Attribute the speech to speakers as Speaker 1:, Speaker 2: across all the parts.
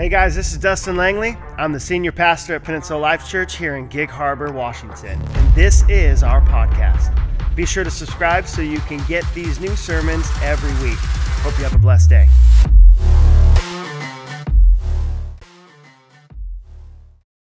Speaker 1: Hey guys, this is Dustin Langley. I'm the senior pastor at Peninsula Life Church here in Gig Harbor, Washington. And this is our podcast. Be sure to subscribe so you can get these new sermons every week. Hope you have a blessed day.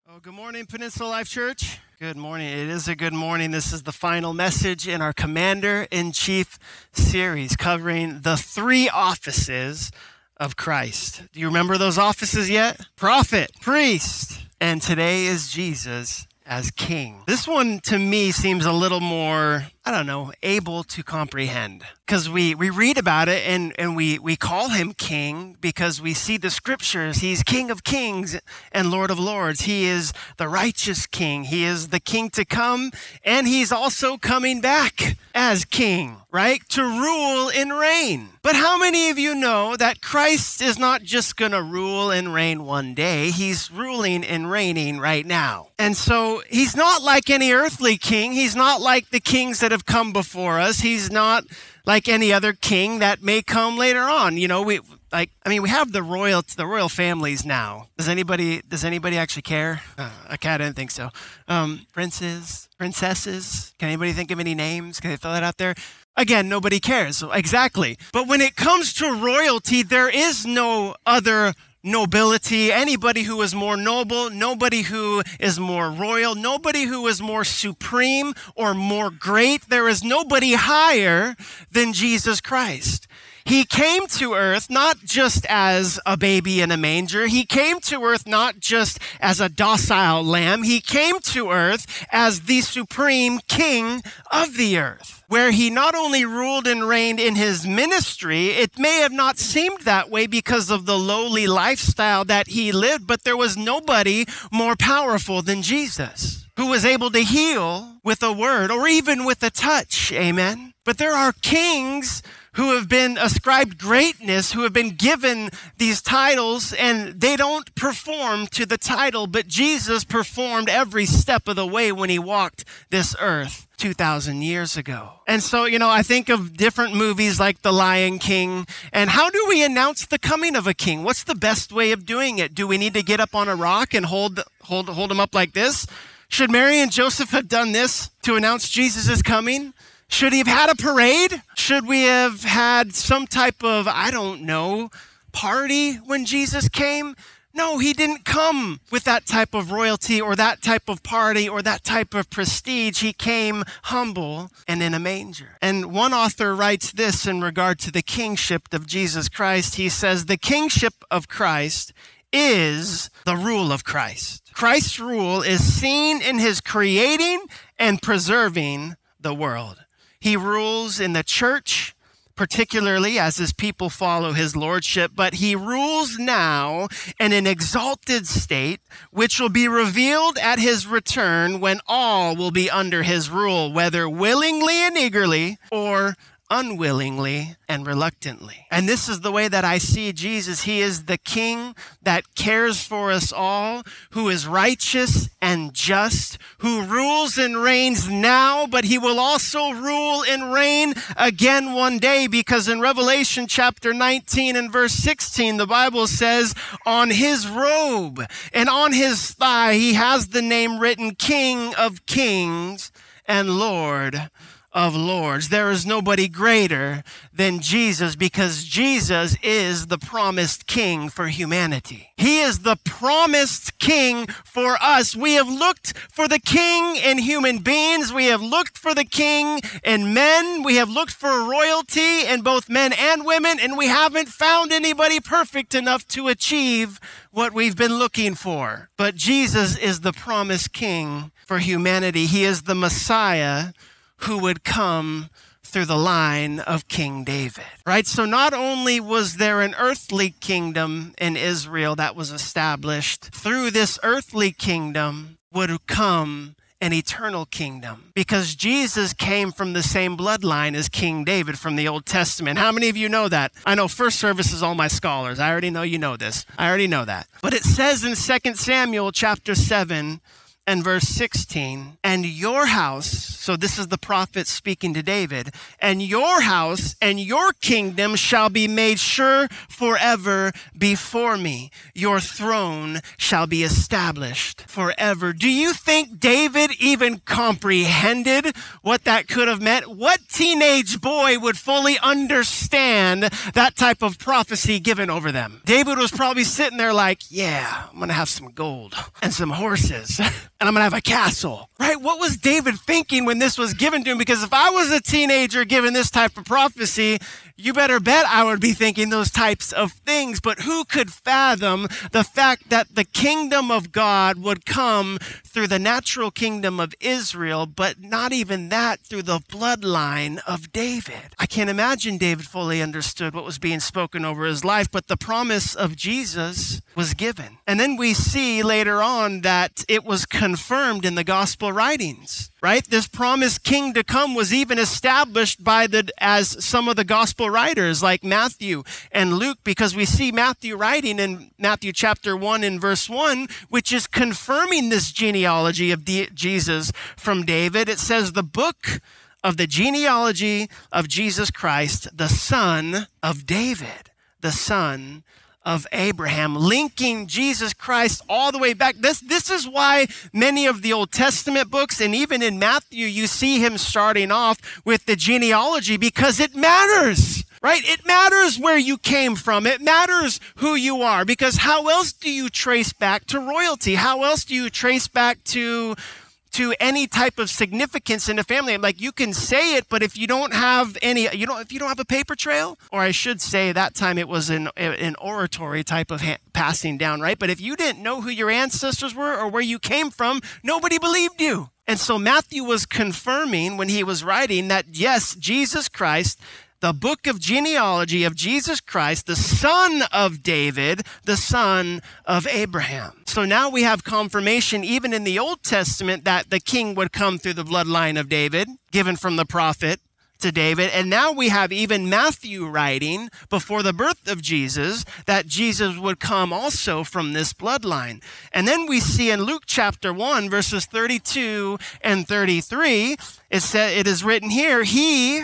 Speaker 1: Oh, good morning, Peninsula Life Church. Good morning. It is a good morning. This is the final message in our Commander in Chief series covering the three offices of Christ. Do you remember those offices yet? Prophet, priest, and today is Jesus as king. This one to me seems a little more, I don't know, able to comprehend. Because we, we read about it and, and we, we call him king because we see the scriptures. He's king of kings and lord of lords. He is the righteous king. He is the king to come and he's also coming back as king, right? To rule and reign. But how many of you know that Christ is not just going to rule and reign one day? He's ruling and reigning right now. And so he's not like any earthly king. He's not like the kings that have come before us. He's not like any other king that may come later on. You know, we like I mean we have the royal the royal families now. Does anybody does anybody actually care? Uh, okay, I didn't think so. Um, princes, princesses. Can anybody think of any names? Can they throw that out there? Again, nobody cares. Exactly. But when it comes to royalty, there is no other nobility, anybody who is more noble, nobody who is more royal, nobody who is more supreme or more great. There is nobody higher than Jesus Christ. He came to earth not just as a baby in a manger. He came to earth not just as a docile lamb. He came to earth as the supreme king of the earth, where he not only ruled and reigned in his ministry, it may have not seemed that way because of the lowly lifestyle that he lived, but there was nobody more powerful than Jesus who was able to heal with a word or even with a touch. Amen. But there are kings who have been ascribed greatness, who have been given these titles, and they don't perform to the title, but Jesus performed every step of the way when he walked this earth 2,000 years ago. And so, you know, I think of different movies like The Lion King, and how do we announce the coming of a king? What's the best way of doing it? Do we need to get up on a rock and hold, hold, hold him up like this? Should Mary and Joseph have done this to announce Jesus coming? Should he have had a parade? Should we have had some type of, I don't know, party when Jesus came? No, he didn't come with that type of royalty or that type of party or that type of prestige. He came humble and in a manger. And one author writes this in regard to the kingship of Jesus Christ. He says, The kingship of Christ is the rule of Christ. Christ's rule is seen in his creating and preserving the world. He rules in the church, particularly as his people follow his lordship, but he rules now in an exalted state, which will be revealed at his return when all will be under his rule, whether willingly and eagerly or unwillingly and reluctantly. And this is the way that I see Jesus. He is the king that cares for us all, who is righteous and just, who rules and reigns now, but he will also rule and reign again one day because in Revelation chapter 19 and verse 16, the Bible says, on his robe and on his thigh, he has the name written King of Kings and Lord of lords. There is nobody greater than Jesus because Jesus is the promised king for humanity. He is the promised king for us. We have looked for the king in human beings. We have looked for the king in men. We have looked for royalty in both men and women, and we haven't found anybody perfect enough to achieve what we've been looking for. But Jesus is the promised king for humanity. He is the Messiah who would come through the line of King David, right? So not only was there an earthly kingdom in Israel that was established, through this earthly kingdom would come an eternal kingdom because Jesus came from the same bloodline as King David from the Old Testament. How many of you know that? I know first service is all my scholars. I already know you know this. I already know that. But it says in 2 Samuel chapter 7 and verse 16, and your house, so this is the prophet speaking to David, and your house and your kingdom shall be made sure forever before me. Your throne shall be established forever. Do you think David even comprehended what that could have meant? What teenage boy would fully understand that type of prophecy given over them? David was probably sitting there like, yeah, I'm going to have some gold and some horses. and I'm going to have a castle, right? What was David thinking when this was given to him? Because if I was a teenager given this type of prophecy, you better bet I would be thinking those types of things. But who could fathom the fact that the kingdom of God would come through the natural kingdom of Israel, but not even that through the bloodline of David? I can't imagine David fully understood what was being spoken over his life, but the promise of Jesus was given. And then we see later on that it was confirmed in the gospel writings right? This promised king to come was even established by the as some of the gospel writers like matthew and luke because we see matthew writing in matthew chapter 1 in verse 1 which is confirming this genealogy of jesus from david. It says the book of the genealogy of jesus christ the son of david the son of Abraham, linking Jesus Christ all the way back. This, this is why many of the Old Testament books, and even in Matthew, you see him starting off with the genealogy because it matters, right? It matters where you came from. It matters who you are because how else do you trace back to royalty? How else do you trace back to to any type of significance in a family. Like you can say it, but if you don't have any, you know, if you don't have a paper trail, or I should say that time it was an, an oratory type of ha- passing down, right? But if you didn't know who your ancestors were or where you came from, nobody believed you. And so Matthew was confirming when he was writing that yes, Jesus Christ the book of genealogy of Jesus Christ, the son of David, the son of Abraham. So now we have confirmation, even in the Old Testament, that the king would come through the bloodline of David, given from the prophet to David. And now we have even Matthew writing before the birth of Jesus that Jesus would come also from this bloodline. And then we see in Luke chapter 1, verses 32 and 33, it, said, it is written here, He,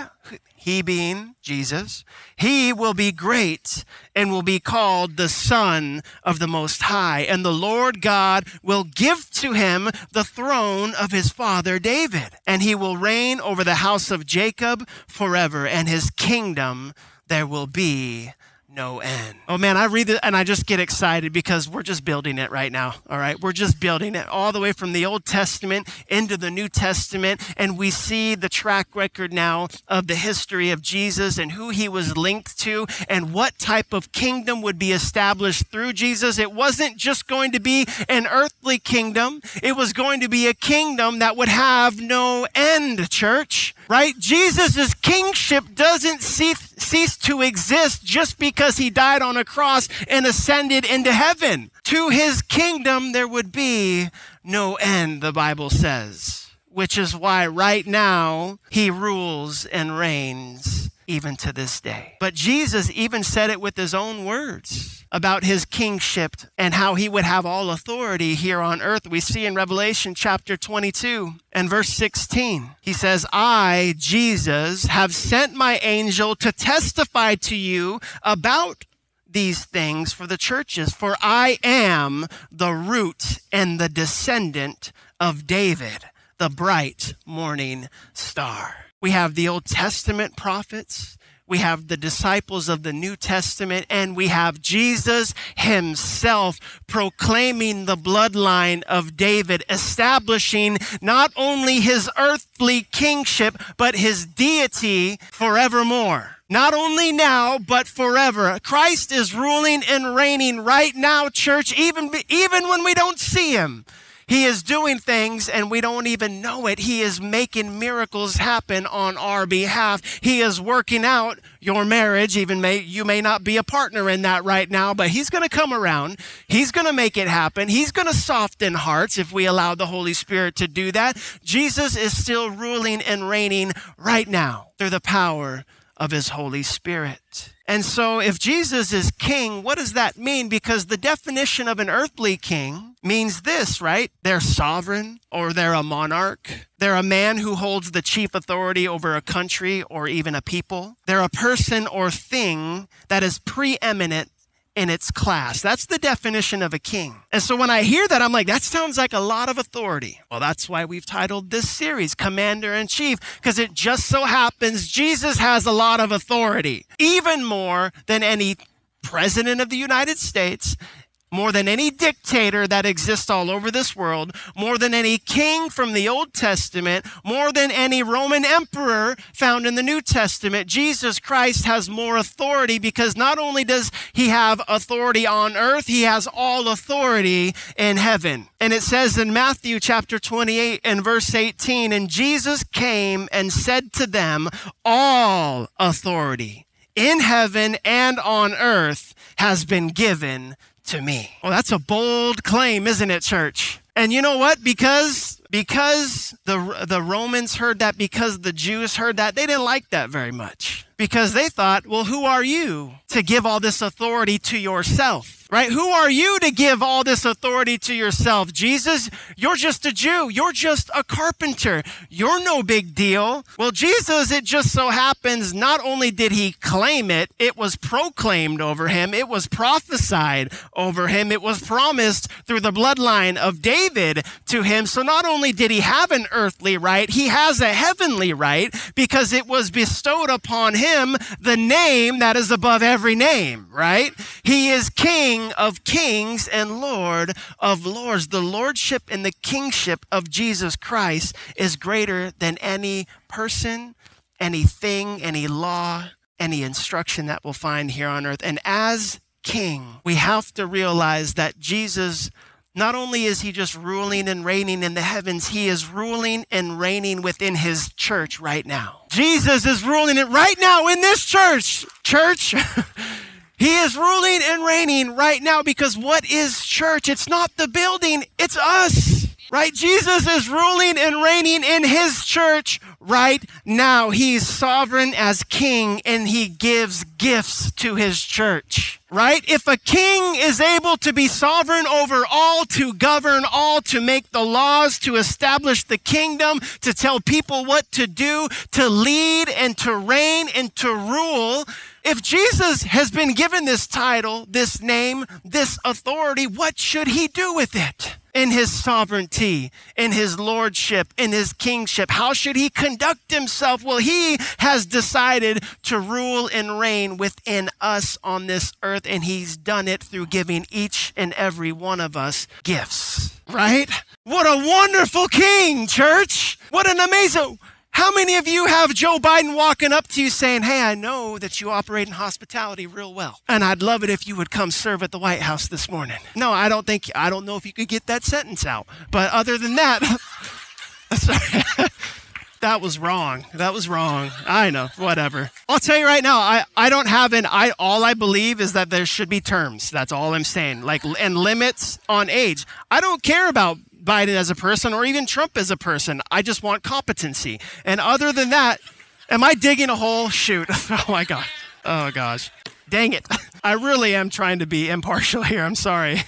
Speaker 1: he being Jesus, he will be great and will be called the Son of the Most High. And the Lord God will give to him the throne of his father David, and he will reign over the house of Jacob forever, and his kingdom there will be no end. Oh man, I read it and I just get excited because we're just building it right now. All right. We're just building it all the way from the Old Testament into the New Testament. And we see the track record now of the history of Jesus and who he was linked to and what type of kingdom would be established through Jesus. It wasn't just going to be an earthly kingdom, it was going to be a kingdom that would have no end, church right? Jesus' kingship doesn't cease, cease to exist just because he died on a cross and ascended into heaven. To his kingdom, there would be no end, the Bible says, which is why right now he rules and reigns even to this day. But Jesus even said it with his own words about his kingship and how he would have all authority here on earth. We see in Revelation chapter 22 and verse 16. He says, I, Jesus, have sent my angel to testify to you about these things for the churches, for I am the root and the descendant of David, the bright morning star. We have the Old Testament prophets. We have the disciples of the New Testament and we have Jesus himself proclaiming the bloodline of David, establishing not only his earthly kingship, but his deity forevermore. Not only now, but forever. Christ is ruling and reigning right now, church, even, even when we don't see him. He is doing things and we don't even know it. He is making miracles happen on our behalf. He is working out your marriage. Even may, you may not be a partner in that right now, but he's going to come around. He's going to make it happen. He's going to soften hearts if we allow the Holy Spirit to do that. Jesus is still ruling and reigning right now through the power of his Holy Spirit. And so, if Jesus is king, what does that mean? Because the definition of an earthly king means this, right? They're sovereign or they're a monarch. They're a man who holds the chief authority over a country or even a people. They're a person or thing that is preeminent in its class. That's the definition of a king. And so when I hear that, I'm like, that sounds like a lot of authority. Well, that's why we've titled this series Commander in Chief, because it just so happens Jesus has a lot of authority, even more than any president of the United States more than any dictator that exists all over this world, more than any king from the Old Testament, more than any Roman emperor found in the New Testament, Jesus Christ has more authority because not only does he have authority on earth, he has all authority in heaven. And it says in Matthew chapter 28 and verse 18, and Jesus came and said to them, all authority in heaven and on earth has been given to me. Well, that's a bold claim, isn't it, church? And you know what? Because because the the Romans heard that, because the Jews heard that, they didn't like that very much. Because they thought, well, who are you to give all this authority to yourself? Right? Who are you to give all this authority to yourself? Jesus, you're just a Jew. You're just a carpenter. You're no big deal. Well, Jesus, it just so happens, not only did he claim it, it was proclaimed over him, it was prophesied over him, it was promised through the bloodline of David to him. So not only did he have an earthly right, he has a heavenly right because it was bestowed upon him the name that is above every name, right? He is king King of kings and Lord of lords. The lordship and the kingship of Jesus Christ is greater than any person, anything, any law, any instruction that we'll find here on earth. And as king, we have to realize that Jesus not only is he just ruling and reigning in the heavens, he is ruling and reigning within his church right now. Jesus is ruling it right now in this church. Church. He is ruling and reigning right now because what is church? It's not the building, it's us, right? Jesus is ruling and reigning in his church right now. He's sovereign as king and he gives gifts to his church, right? If a king is able to be sovereign over all, to govern all, to make the laws, to establish the kingdom, to tell people what to do, to lead and to reign and to rule, if Jesus has been given this title, this name, this authority, what should he do with it? In his sovereignty, in his lordship, in his kingship. How should he conduct himself? Well, he has decided to rule and reign within us on this earth, and he's done it through giving each and every one of us gifts, right? What a wonderful king, church! What an amazing. How many of you have Joe Biden walking up to you saying, Hey, I know that you operate in hospitality real well, and I'd love it if you would come serve at the White House this morning? No, I don't think, I don't know if you could get that sentence out. But other than that, sorry. that was wrong. That was wrong. I know, whatever. I'll tell you right now, I, I don't have an, I, all I believe is that there should be terms. That's all I'm saying. Like, and limits on age. I don't care about Biden as a person or even Trump as a person. I just want competency. And other than that, am I digging a hole? Shoot. oh my God. Oh gosh. Dang it. I really am trying to be impartial here. I'm sorry.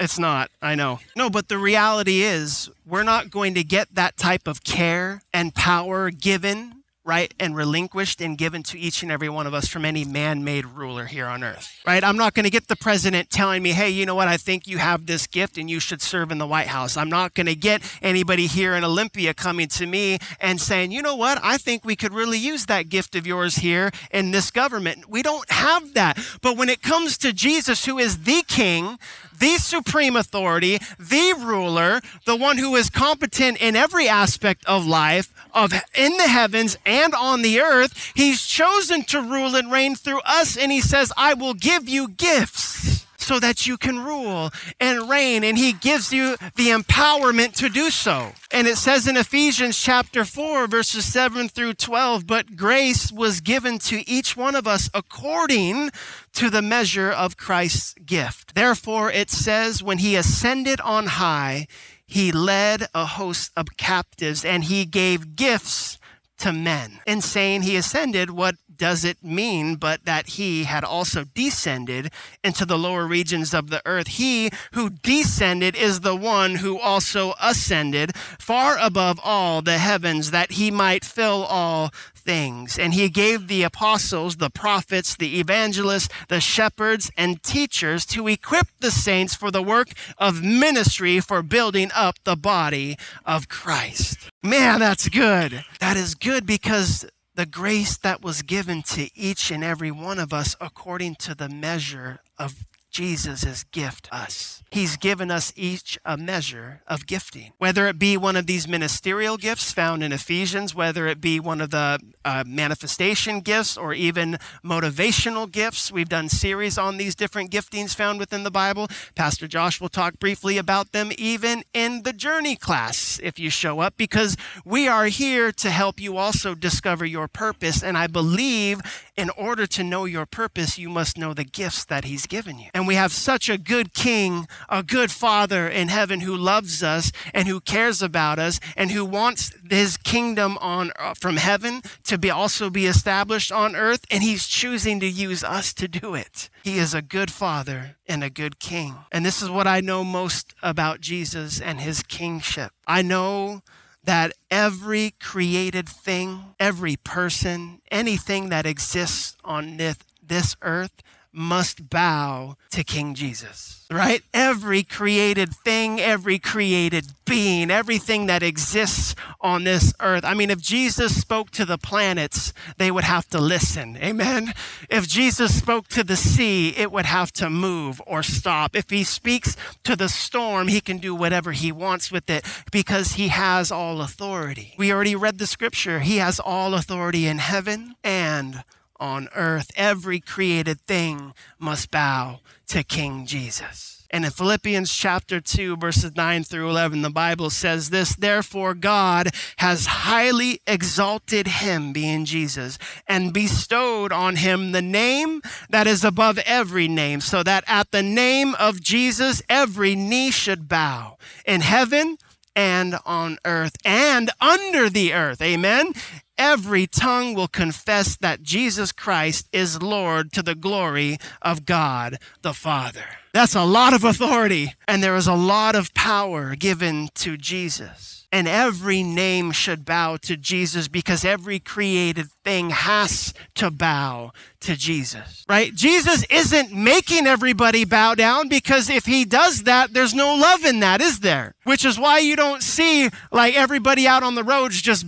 Speaker 1: it's not. I know. No, but the reality is, we're not going to get that type of care and power given right, and relinquished and given to each and every one of us from any man made ruler here on earth, right? I'm not going to get the president telling me, hey, you know what, I think you have this gift and you should serve in the White House. I'm not going to get anybody here in Olympia coming to me and saying, you know what, I think we could really use that gift of yours here in this government. We don't have that. But when it comes to Jesus, who is the king, the supreme authority, the ruler, the one who is competent in every aspect of life, of in the heavens and on the earth. He's chosen to rule and reign through us, and he says, I will give you gifts so that you can rule and reign. And he gives you the empowerment to do so. And it says in Ephesians chapter 4, verses 7 through 12, but grace was given to each one of us according to the measure of Christ's gift. Therefore, it says, when he ascended on high, he led a host of captives and he gave gifts to men. In saying he ascended, what does it mean but that he had also descended into the lower regions of the earth? He who descended is the one who also ascended far above all the heavens that he might fill all things. And he gave the apostles, the prophets, the evangelists, the shepherds, and teachers to equip the saints for the work of ministry for building up the body of Christ. Man, that's good. That is good because the grace that was given to each and every one of us according to the measure of Jesus' has gift us. He's given us each a measure of gifting, whether it be one of these ministerial gifts found in Ephesians, whether it be one of the uh, manifestation gifts or even motivational gifts. We've done series on these different giftings found within the Bible. Pastor Josh will talk briefly about them even in the journey class if you show up, because we are here to help you also discover your purpose. And I believe in order to know your purpose, you must know the gifts that He's given you. And we have such a good King, a good Father in heaven who loves us and who cares about us and who wants His kingdom on uh, from heaven to be also be established on earth. And He's choosing to use us to do it. He is a good Father and a good King. And this is what I know most about Jesus and His kingship. I know that every created thing, every person, anything that exists on this, this earth must bow to King Jesus, right? Every created thing, every created being, everything that exists on this earth. I mean, if Jesus spoke to the planets, they would have to listen. Amen. If Jesus spoke to the sea, it would have to move or stop. If he speaks to the storm, he can do whatever he wants with it because he has all authority. We already read the scripture. He has all authority in heaven and on earth. Every created thing must bow to King Jesus. And in Philippians chapter 2, verses 9 through 11, the Bible says this Therefore, God has highly exalted him, being Jesus, and bestowed on him the name that is above every name, so that at the name of Jesus, every knee should bow in heaven and on earth and under the earth. Amen every tongue will confess that Jesus Christ is Lord to the glory of God the Father. That's a lot of authority, and there is a lot of power given to Jesus. And every name should bow to Jesus because every created thing has to bow to Jesus, right? Jesus isn't making everybody bow down because if he does that, there's no love in that, is there? Which is why you don't see like everybody out on the roads just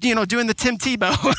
Speaker 1: you know, doing the Tim Tebow.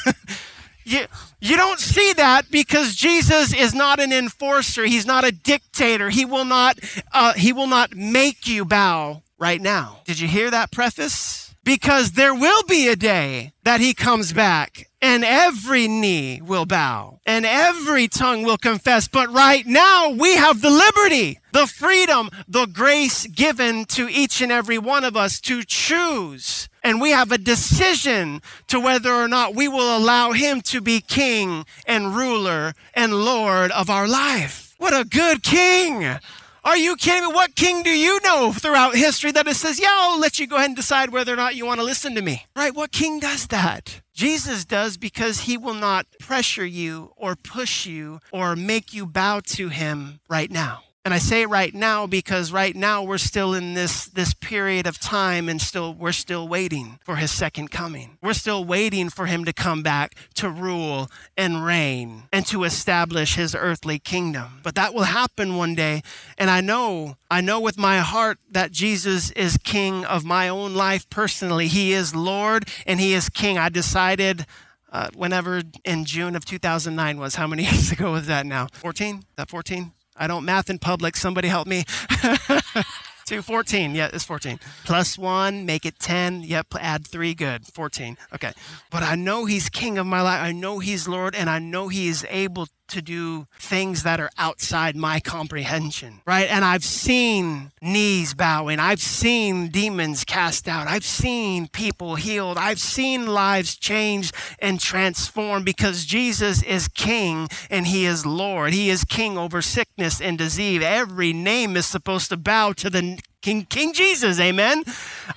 Speaker 1: you, you don't see that because Jesus is not an enforcer. He's not a dictator. He will not, uh, he will not make you bow right now. Did you hear that preface? Because there will be a day that he comes back and every knee will bow and every tongue will confess. But right now we have the liberty, the freedom, the grace given to each and every one of us to choose. And we have a decision to whether or not we will allow him to be king and ruler and lord of our life. What a good king! Are you kidding me? What king do you know throughout history that it says, yeah, I'll let you go ahead and decide whether or not you want to listen to me? Right? What king does that? Jesus does because he will not pressure you or push you or make you bow to him right now. And I say right now because right now we're still in this, this period of time and still we're still waiting for his second coming. We're still waiting for him to come back to rule and reign and to establish his earthly kingdom. But that will happen one day. And I know, I know with my heart that Jesus is king of my own life personally. He is Lord and he is king. I decided uh, whenever in June of 2009 was, how many years ago was that now? 14? Is that 14? I don't math in public. Somebody help me. Two, 14. Yeah, it's 14. Plus one, make it 10. Yep, add three. Good. 14. Okay. But I know he's king of my life. I know he's Lord, and I know he is able to do things that are outside my comprehension, right? And I've seen knees bowing. I've seen demons cast out. I've seen people healed. I've seen lives changed and transformed because Jesus is King and He is Lord. He is King over sickness and disease. Every name is supposed to bow to the King King Jesus, amen.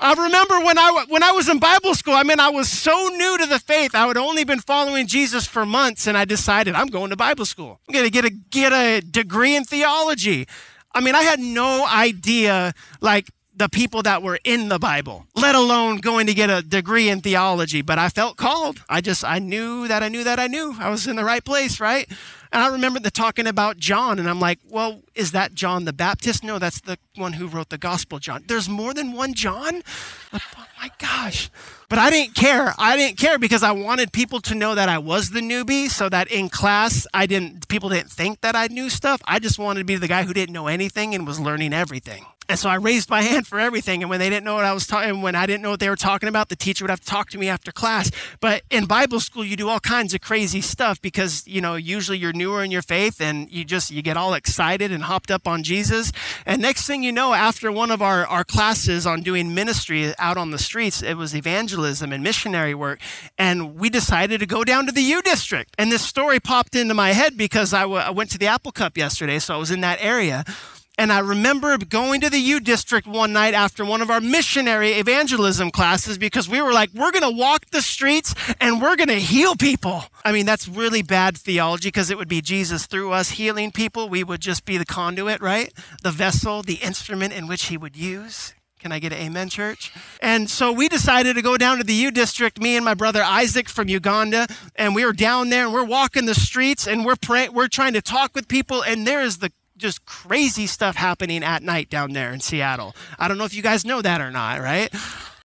Speaker 1: I remember when I when I was in Bible school. I mean, I was so new to the faith. I had only been following Jesus for months, and I decided I'm going to Bible school. I'm going to get a get a degree in theology. I mean, I had no idea like the people that were in the Bible, let alone going to get a degree in theology. But I felt called. I just I knew that I knew that I knew I was in the right place, right? And I remember the talking about John, and I'm like, well, is that John the Baptist? No, that's the one who wrote the Gospel John. There's more than one John? Oh my gosh. But I didn't care. I didn't care because I wanted people to know that I was the newbie so that in class I didn't people didn't think that I knew stuff. I just wanted to be the guy who didn't know anything and was learning everything. And so I raised my hand for everything. And when they didn't know what I was talking, when I didn't know what they were talking about, the teacher would have to talk to me after class. But in Bible school, you do all kinds of crazy stuff because, you know, usually you're newer in your faith and you just, you get all excited and hopped up on Jesus. And next thing you know, after one of our, our classes on doing ministry out on the streets, it was evangelism and missionary work. And we decided to go down to the U District. And this story popped into my head because I, w- I went to the Apple Cup yesterday. So I was in that area. And I remember going to the U District one night after one of our missionary evangelism classes because we were like, we're going to walk the streets and we're going to heal people. I mean, that's really bad theology because it would be Jesus through us healing people. We would just be the conduit, right? The vessel, the instrument in which he would use. Can I get an amen, church? And so we decided to go down to the U District, me and my brother Isaac from Uganda, and we were down there and we're walking the streets and we're praying, we're trying to talk with people, and there is the just crazy stuff happening at night down there in Seattle. I don't know if you guys know that or not, right?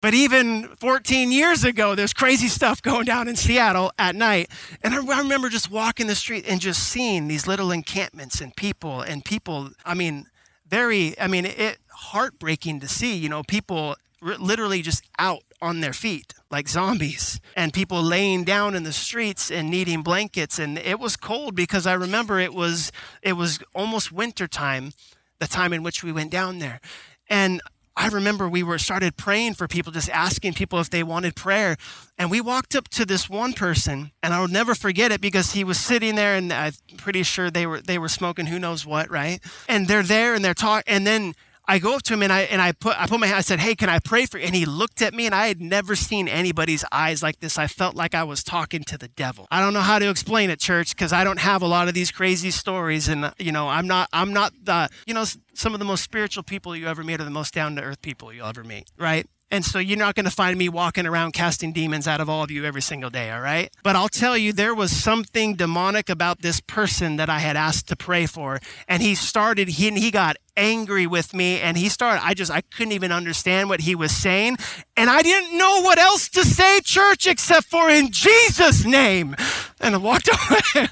Speaker 1: But even 14 years ago, there's crazy stuff going down in Seattle at night. And I remember just walking the street and just seeing these little encampments and people and people, I mean, very, I mean, it heartbreaking to see, you know, people literally just out on their feet like zombies and people laying down in the streets and needing blankets. And it was cold because i remember it was it was almost winter time the time in which we went down there. And i remember we were started praying for people just asking people if they wanted prayer. And we walked up to this one person and i'll never forget it because he was sitting there and i'm pretty sure they were they were smoking who knows what right? And they're there and they're talking and then I go up to him and I and I put I put my hand. I said, "Hey, can I pray for?" You? And he looked at me, and I had never seen anybody's eyes like this. I felt like I was talking to the devil. I don't know how to explain it, church, because I don't have a lot of these crazy stories, and you know, I'm not I'm not the you know some of the most spiritual people you ever meet are the most down to earth people you'll ever meet, right? And so you're not going to find me walking around casting demons out of all of you every single day, all right? But I'll tell you, there was something demonic about this person that I had asked to pray for. And he started, he, he got angry with me and he started, I just, I couldn't even understand what he was saying. And I didn't know what else to say, church, except for in Jesus' name. And I walked away.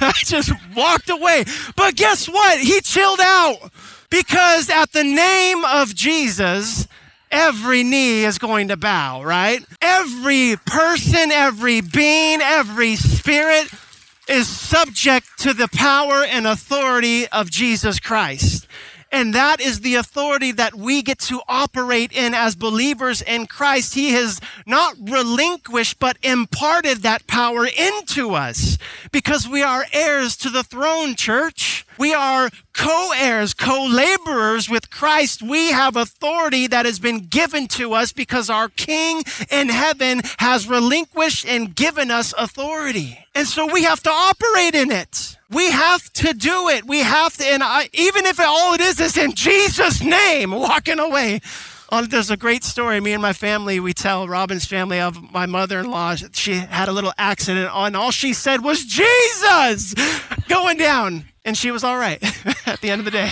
Speaker 1: I just walked away. But guess what? He chilled out. Because at the name of Jesus, every knee is going to bow, right? Every person, every being, every spirit is subject to the power and authority of Jesus Christ. And that is the authority that we get to operate in as believers in Christ. He has not relinquished, but imparted that power into us because we are heirs to the throne, church. We are co heirs, co laborers with Christ. We have authority that has been given to us because our King in heaven has relinquished and given us authority. And so we have to operate in it. We have to do it. We have to, and I, even if all it is is in Jesus' name, walking away. Oh, there's a great story. Me and my family, we tell Robin's family of my mother in law. She had a little accident, and all she said was, Jesus, going down. And she was all right at the end of the day.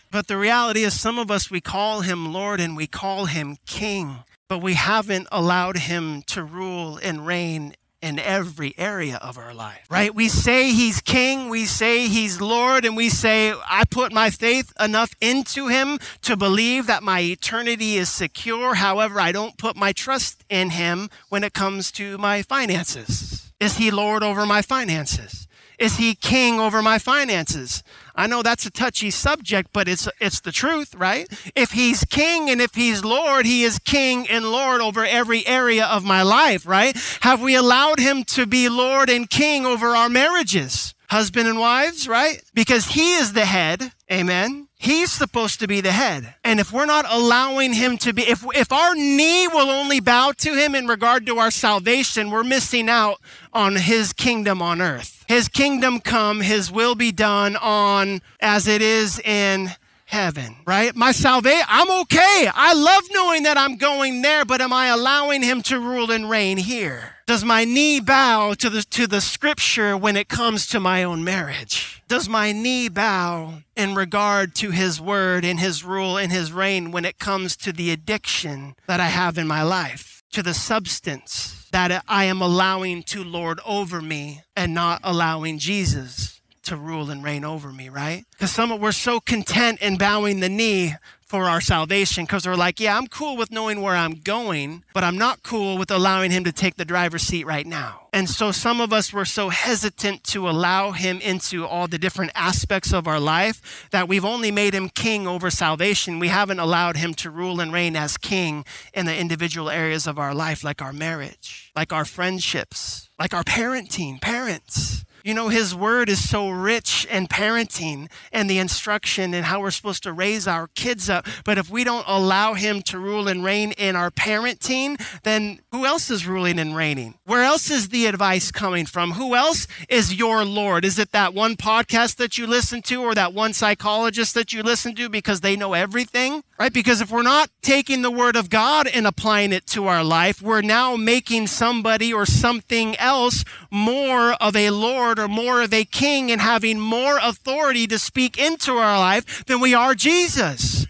Speaker 1: but the reality is, some of us, we call him Lord and we call him King, but we haven't allowed him to rule and reign in every area of our life, right? We say he's king, we say he's Lord, and we say, I put my faith enough into him to believe that my eternity is secure. However, I don't put my trust in him when it comes to my finances. Is he Lord over my finances? Is he king over my finances? I know that's a touchy subject, but it's it's the truth, right? If he's king and if he's lord, he is king and lord over every area of my life, right? Have we allowed him to be lord and king over our marriages? husband and wives, right? Because he is the head. Amen. He's supposed to be the head. And if we're not allowing him to be, if, if our knee will only bow to him in regard to our salvation, we're missing out on his kingdom on earth. His kingdom come, his will be done on as it is in heaven, right? My salvation, I'm okay. I love knowing that I'm going there, but am I allowing him to rule and reign here? Does my knee bow to the, to the scripture when it comes to my own marriage? Does my knee bow in regard to his word and his rule and his reign when it comes to the addiction that I have in my life, to the substance that I am allowing to lord over me and not allowing Jesus? to rule and reign over me, right? Because some of we're so content in bowing the knee for our salvation because we're like, yeah, I'm cool with knowing where I'm going, but I'm not cool with allowing him to take the driver's seat right now. And so some of us were so hesitant to allow him into all the different aspects of our life that we've only made him king over salvation. We haven't allowed him to rule and reign as king in the individual areas of our life, like our marriage, like our friendships, like our parenting, parents you know, His Word is so rich in parenting and the instruction and how we're supposed to raise our kids up. But if we don't allow Him to rule and reign in our parenting, then who else is ruling and reigning? Where else is the advice coming from? Who else is your Lord? Is it that one podcast that you listen to or that one psychologist that you listen to because they know everything? Right? Because if we're not taking the Word of God and applying it to our life, we're now making somebody or something else more of a Lord Lord or more of a king and having more authority to speak into our life than we are Jesus.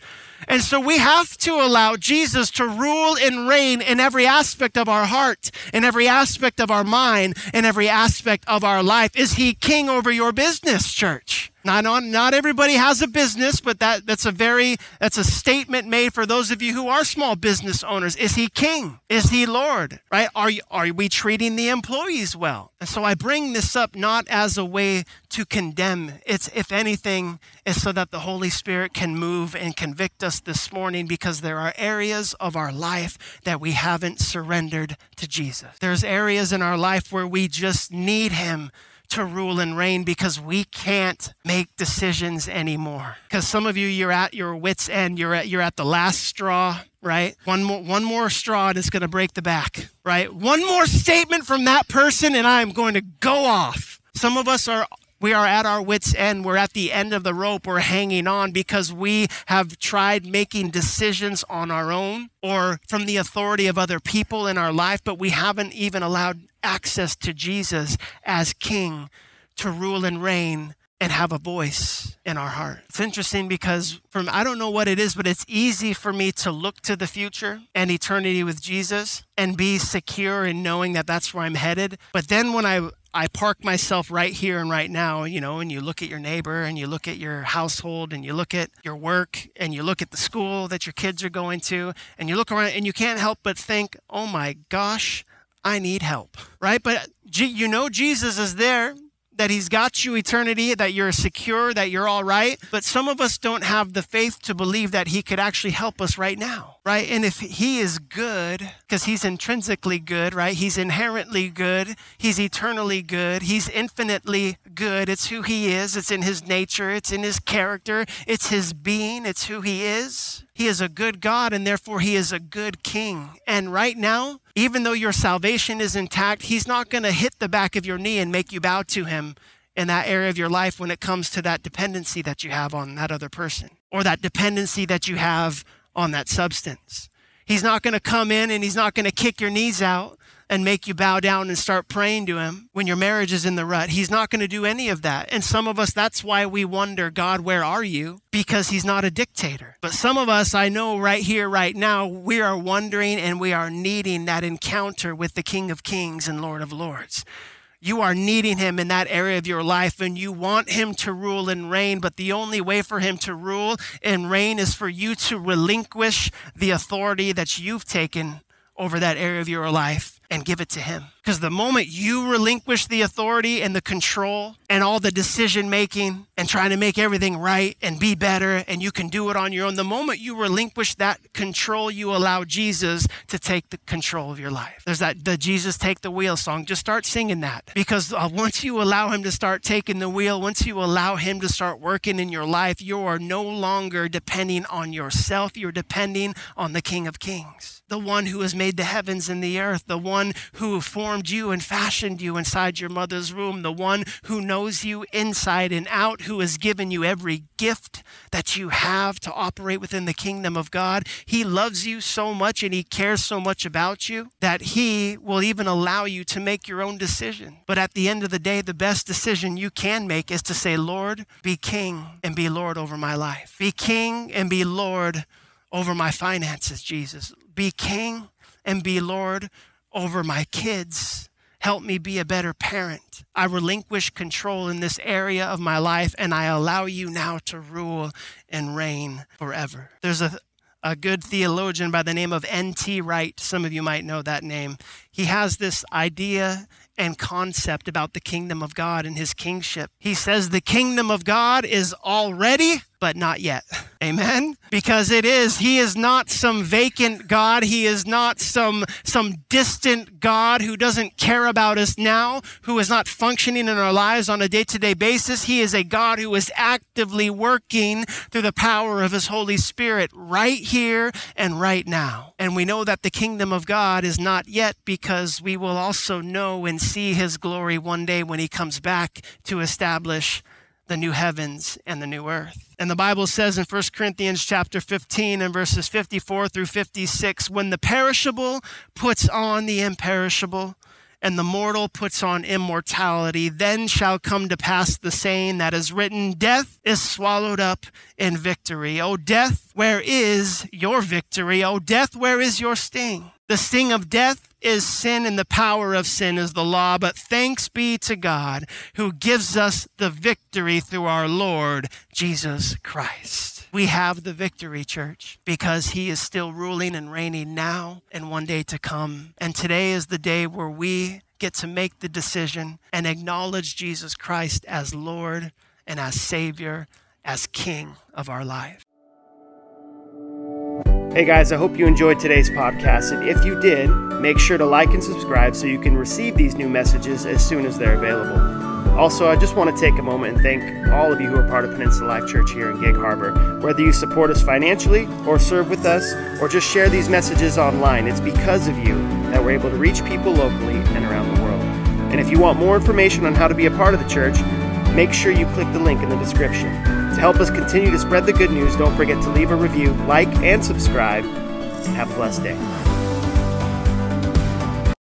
Speaker 1: And so we have to allow Jesus to rule and reign in every aspect of our heart, in every aspect of our mind, in every aspect of our life. Is he king over your business, church? Not, on, not everybody has a business, but that, that's a very, that's a statement made for those of you who are small business owners. Is he king? Is he Lord? Right? Are, you, are we treating the employees well? And so I bring this up not as a way to condemn. It's, if anything, is so that the Holy Spirit can move and convict us this morning because there are areas of our life that we haven't surrendered to Jesus. There's areas in our life where we just need him to rule and reign because we can't make decisions anymore. Because some of you, you're at your wits' end. You're at, you're at the last straw, right? One more, one more straw and it's going to break the back, right? One more statement from that person and I'm going to go off. Some of us are we are at our wits' end. We're at the end of the rope. We're hanging on because we have tried making decisions on our own or from the authority of other people in our life, but we haven't even allowed access to Jesus as King to rule and reign and have a voice in our heart. It's interesting because from I don't know what it is, but it's easy for me to look to the future and eternity with Jesus and be secure in knowing that that's where I'm headed. But then when I I park myself right here and right now, you know, and you look at your neighbor and you look at your household and you look at your work and you look at the school that your kids are going to and you look around and you can't help but think, oh my gosh, I need help, right? But you know, Jesus is there that he's got you eternity, that you're secure, that you're all right. But some of us don't have the faith to believe that he could actually help us right now, right? And if he is good, because he's intrinsically good, right? He's inherently good. He's eternally good. He's infinitely good. It's who he is. It's in his nature. It's in his character. It's his being. It's who he is. He is a good God and therefore he is a good king. And right now, even though your salvation is intact, he's not going to hit the back of your knee and make you bow to him in that area of your life when it comes to that dependency that you have on that other person or that dependency that you have on that substance. He's not going to come in and he's not going to kick your knees out and make you bow down and start praying to him when your marriage is in the rut. He's not going to do any of that. And some of us, that's why we wonder, God, where are you? Because he's not a dictator. But some of us, I know right here, right now, we are wondering and we are needing that encounter with the King of Kings and Lord of Lords. You are needing him in that area of your life and you want him to rule and reign, but the only way for him to rule and reign is for you to relinquish the authority that you've taken over that area of your life and give it to Him. Because the moment you relinquish the authority and the control and all the decision making and trying to make everything right and be better and you can do it on your own, the moment you relinquish that control, you allow Jesus to take the control of your life. There's that the Jesus Take the Wheel song. Just start singing that because uh, once you allow Him to start taking the wheel, once you allow Him to start working in your life, you are no longer depending on yourself. You're depending on the King of Kings, the one who has made the heavens and the earth, the one who formed you and fashioned you inside your mother's womb, the one who knows you inside and out, who has given you every gift that you have to operate within the kingdom of God. He loves you so much and He cares so much about you that He will even allow you to make your own decision. But at the end of the day, the best decision you can make is to say, Lord, be king and be Lord over my life. Be king and be Lord over my finances, Jesus. Be king and be Lord over my kids. Help me be a better parent. I relinquish control in this area of my life and I allow you now to rule and reign forever. There's a, a good theologian by the name of N.T. Wright. Some of you might know that name. He has this idea and concept about the kingdom of God and his kingship. He says the kingdom of God is already but not yet. Amen. Because it is he is not some vacant God, he is not some some distant God who doesn't care about us now, who is not functioning in our lives on a day-to-day basis. He is a God who is actively working through the power of his Holy Spirit right here and right now. And we know that the kingdom of God is not yet because we will also know and see his glory one day when he comes back to establish the new heavens and the new earth. And the Bible says in 1 Corinthians chapter 15 and verses 54 through 56, when the perishable puts on the imperishable, and the mortal puts on immortality, then shall come to pass the saying that is written, Death is swallowed up in victory. O death, where is your victory? O death, where is your sting? The sting of death is sin and the power of sin is the law, but thanks be to God who gives us the victory through our Lord Jesus Christ. We have the victory, church, because he is still ruling and reigning now and one day to come. And today is the day where we get to make the decision and acknowledge Jesus Christ as Lord and as Savior, as King of our life. Hey guys, I hope you enjoyed today's podcast. And if you did, make sure to like and subscribe so you can receive these new messages as soon as they're available. Also, I just want to take a moment and thank all of you who are part of Peninsula Life Church here in Gig Harbor. Whether you support us financially, or serve with us, or just share these messages online, it's because of you that we're able to reach people locally and around the world. And if you want more information on how to be a part of the church, make sure you click the link in the description. To help us continue to spread the good news, don't forget to leave a review, like, and subscribe. Have a blessed day.